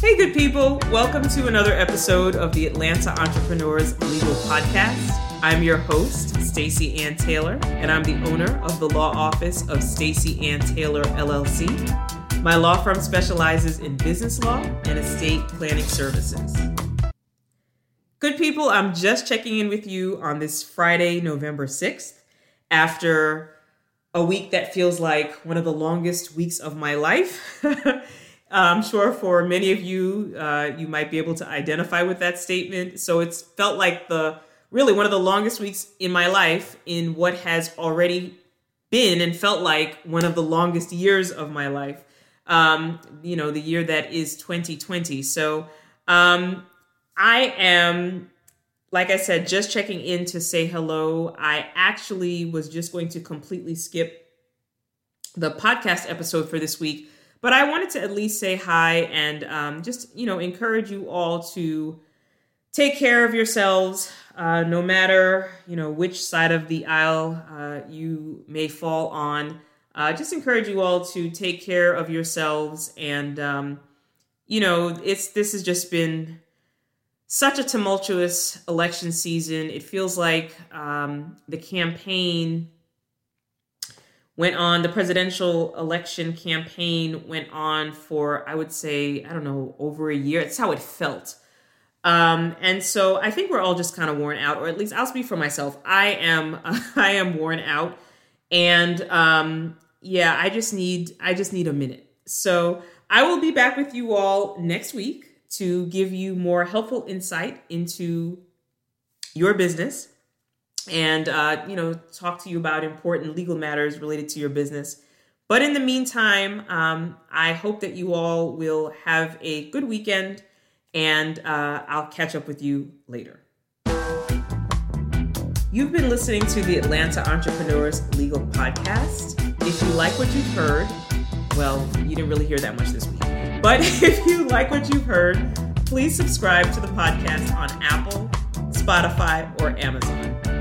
Hey, good people. Welcome to another episode of the Atlanta Entrepreneurs Legal Podcast. I'm your host, Stacey Ann Taylor, and I'm the owner of the law office of Stacey Ann Taylor LLC. My law firm specializes in business law and estate planning services. Good people, I'm just checking in with you on this Friday, November 6th, after a week that feels like one of the longest weeks of my life. I'm sure for many of you, uh, you might be able to identify with that statement. So it's felt like the really one of the longest weeks in my life in what has already been and felt like one of the longest years of my life. Um, you know, the year that is 2020. So um, I am, like I said, just checking in to say hello. I actually was just going to completely skip the podcast episode for this week but I wanted to at least say hi and um, just, you know, encourage you all to take care of yourselves, uh, no matter, you know, which side of the aisle uh, you may fall on. Uh, just encourage you all to take care of yourselves. And, um, you know, it's this has just been such a tumultuous election season. It feels like um, the campaign went on the presidential election campaign went on for i would say i don't know over a year. It's how it felt. Um, and so i think we're all just kind of worn out or at least i'll speak for myself. I am i am worn out. And um, yeah i just need i just need a minute. So i will be back with you all next week to give you more helpful insight into your business and uh, you know talk to you about important legal matters related to your business. But in the meantime, um, I hope that you all will have a good weekend, and uh, I'll catch up with you later. You've been listening to the Atlanta Entrepreneurs Legal Podcast. If you like what you've heard, well, you didn't really hear that much this week. But if you like what you've heard, please subscribe to the podcast on Apple, Spotify, or Amazon.